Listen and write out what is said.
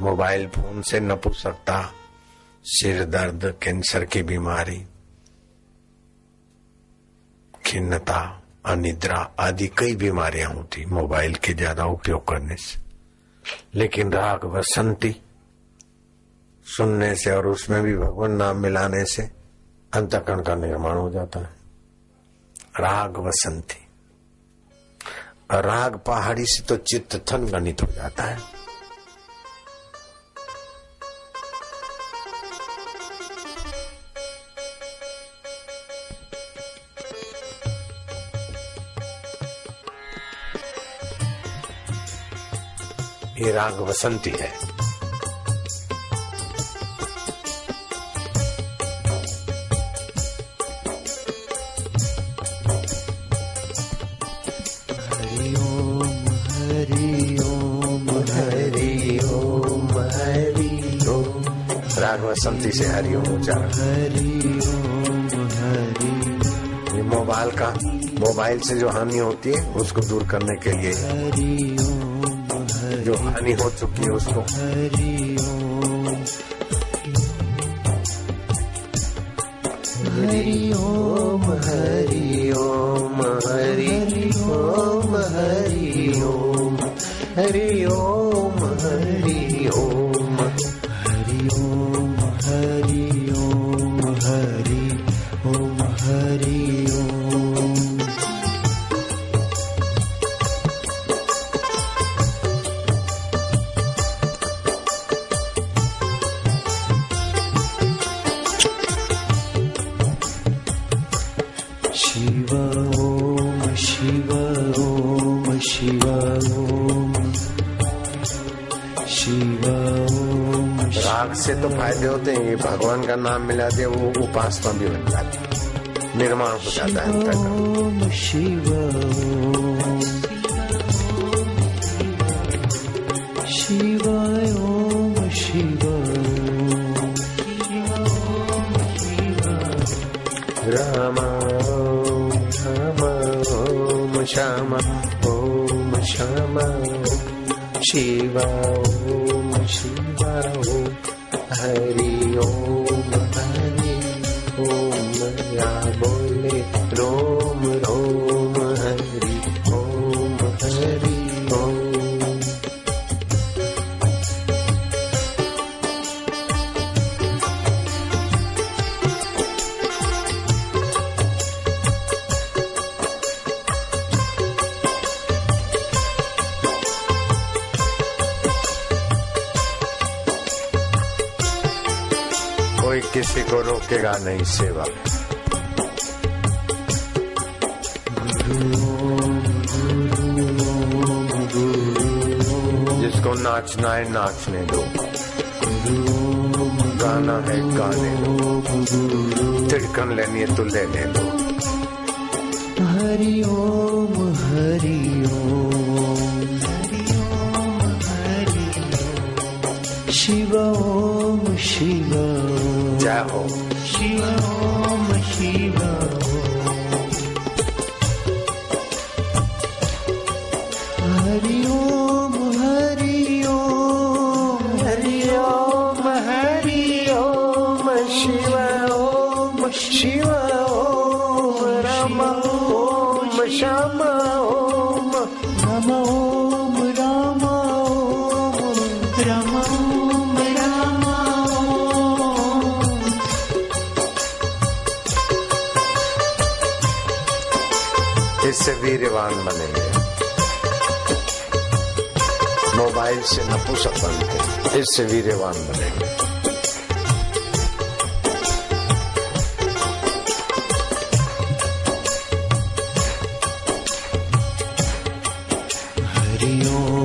Mobile phone से नपुसकता सिर दर्द, कैंसर की बीमारी, खिन्नता, अनिद्रा आदि कई बीमारियाँ होती मोबाइल के ज़्यादा उपयोग करने से। लेकिन राग, वसंती सुनने से और उसमें भी भगवान नाम मिलाने से अंतकरण का निर्माण हो जाता है। राग, वसंती। राग पहाड़ी से तो चित्त थन गणित हो जाता है। ये राग बसंती है। राग बसंती से हरिओम उच्चारण। ये मोबाइल का, मोबाइल से जो हानि होती है, उसको दूर करने के लिए। जो हानि हो चुकी है उसको हरि ओम हरि ओम हरि ओम हरि ओम हरि ओम हरि ओम हरि ओम हरि ओम हरि शिव ओम शिव ओम शिव ओम शिव ओम राग से तो फ़ायदे होते हैं ये भगवान का नाम मिला दे वो उपासना भी बन जाती है निर्माण हो जाता है ओम शिव ओम शिव ओम शिव राम श्याम। ॐ श्यामौ। शिवा। ॐ शिवौ। हरि ॐ हरि। ॐ कोई किसी को रोकेगा नहीं सेवा। जिसको नाचना है, नाचने दो। गाना है, गाने दो। तिड़कन लेनी है तो लेने दो। हरि ओम, Hari travel. Shalom, shalom. Hari Om, Hari Om, Hari Om, Hari Om, Shiva Om, Shiva Om, Rama Om, Shama Om, Rama Om, Rama Om, Rama Om. इससे वीरवान बनेंगे। मोबाइल से नपुसक बनते इससे वीरवान बनेंगे। हरि ओम